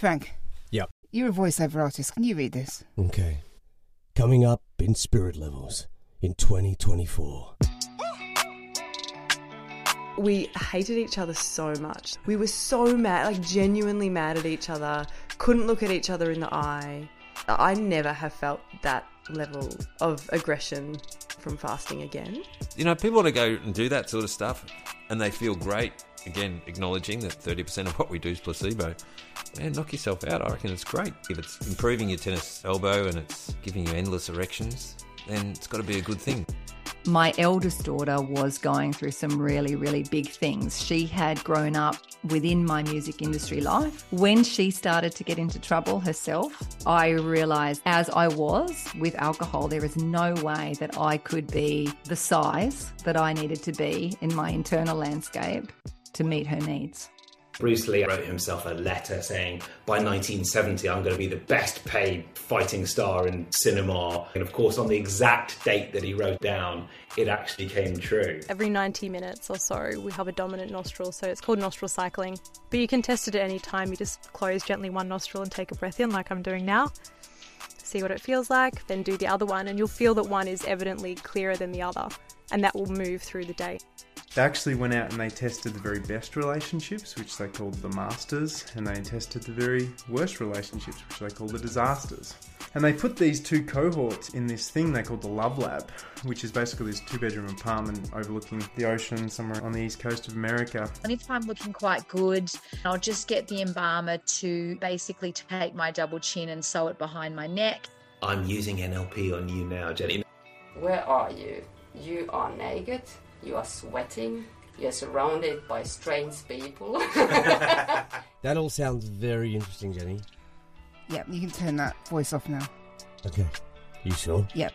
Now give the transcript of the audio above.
Frank, Yep. you're a voiceover artist. Can you read this? Okay. Coming up in spirit levels in 2024. We hated each other so much. We were so mad, like genuinely mad at each other, couldn't look at each other in the eye. I never have felt that level of aggression from fasting again. You know, people want to go and do that sort of stuff and they feel great. Again, acknowledging that 30% of what we do is placebo. Man, knock yourself out. I reckon it's great. If it's improving your tennis elbow and it's giving you endless erections, then it's got to be a good thing. My eldest daughter was going through some really, really big things. She had grown up within my music industry life. When she started to get into trouble herself, I realized as I was with alcohol, there is no way that I could be the size that I needed to be in my internal landscape to meet her needs. Bruce Lee wrote himself a letter saying, by 1970, I'm going to be the best paid fighting star in cinema. And of course, on the exact date that he wrote down, it actually came true. Every 90 minutes or so, we have a dominant nostril, so it's called nostril cycling. But you can test it at any time. You just close gently one nostril and take a breath in, like I'm doing now. See what it feels like, then do the other one, and you'll feel that one is evidently clearer than the other, and that will move through the day. They actually went out and they tested the very best relationships, which they called the masters, and they tested the very worst relationships, which they called the disasters. And they put these two cohorts in this thing they called the Love Lab, which is basically this two bedroom apartment overlooking the ocean somewhere on the east coast of America. And if I'm looking quite good, I'll just get the embalmer to basically take my double chin and sew it behind my neck. I'm using NLP on you now, Jenny. Where are you? You are naked, you are sweating, you're surrounded by strange people. That all sounds very interesting, Jenny. Yep, you can turn that voice off now. Okay. You sure? Yep.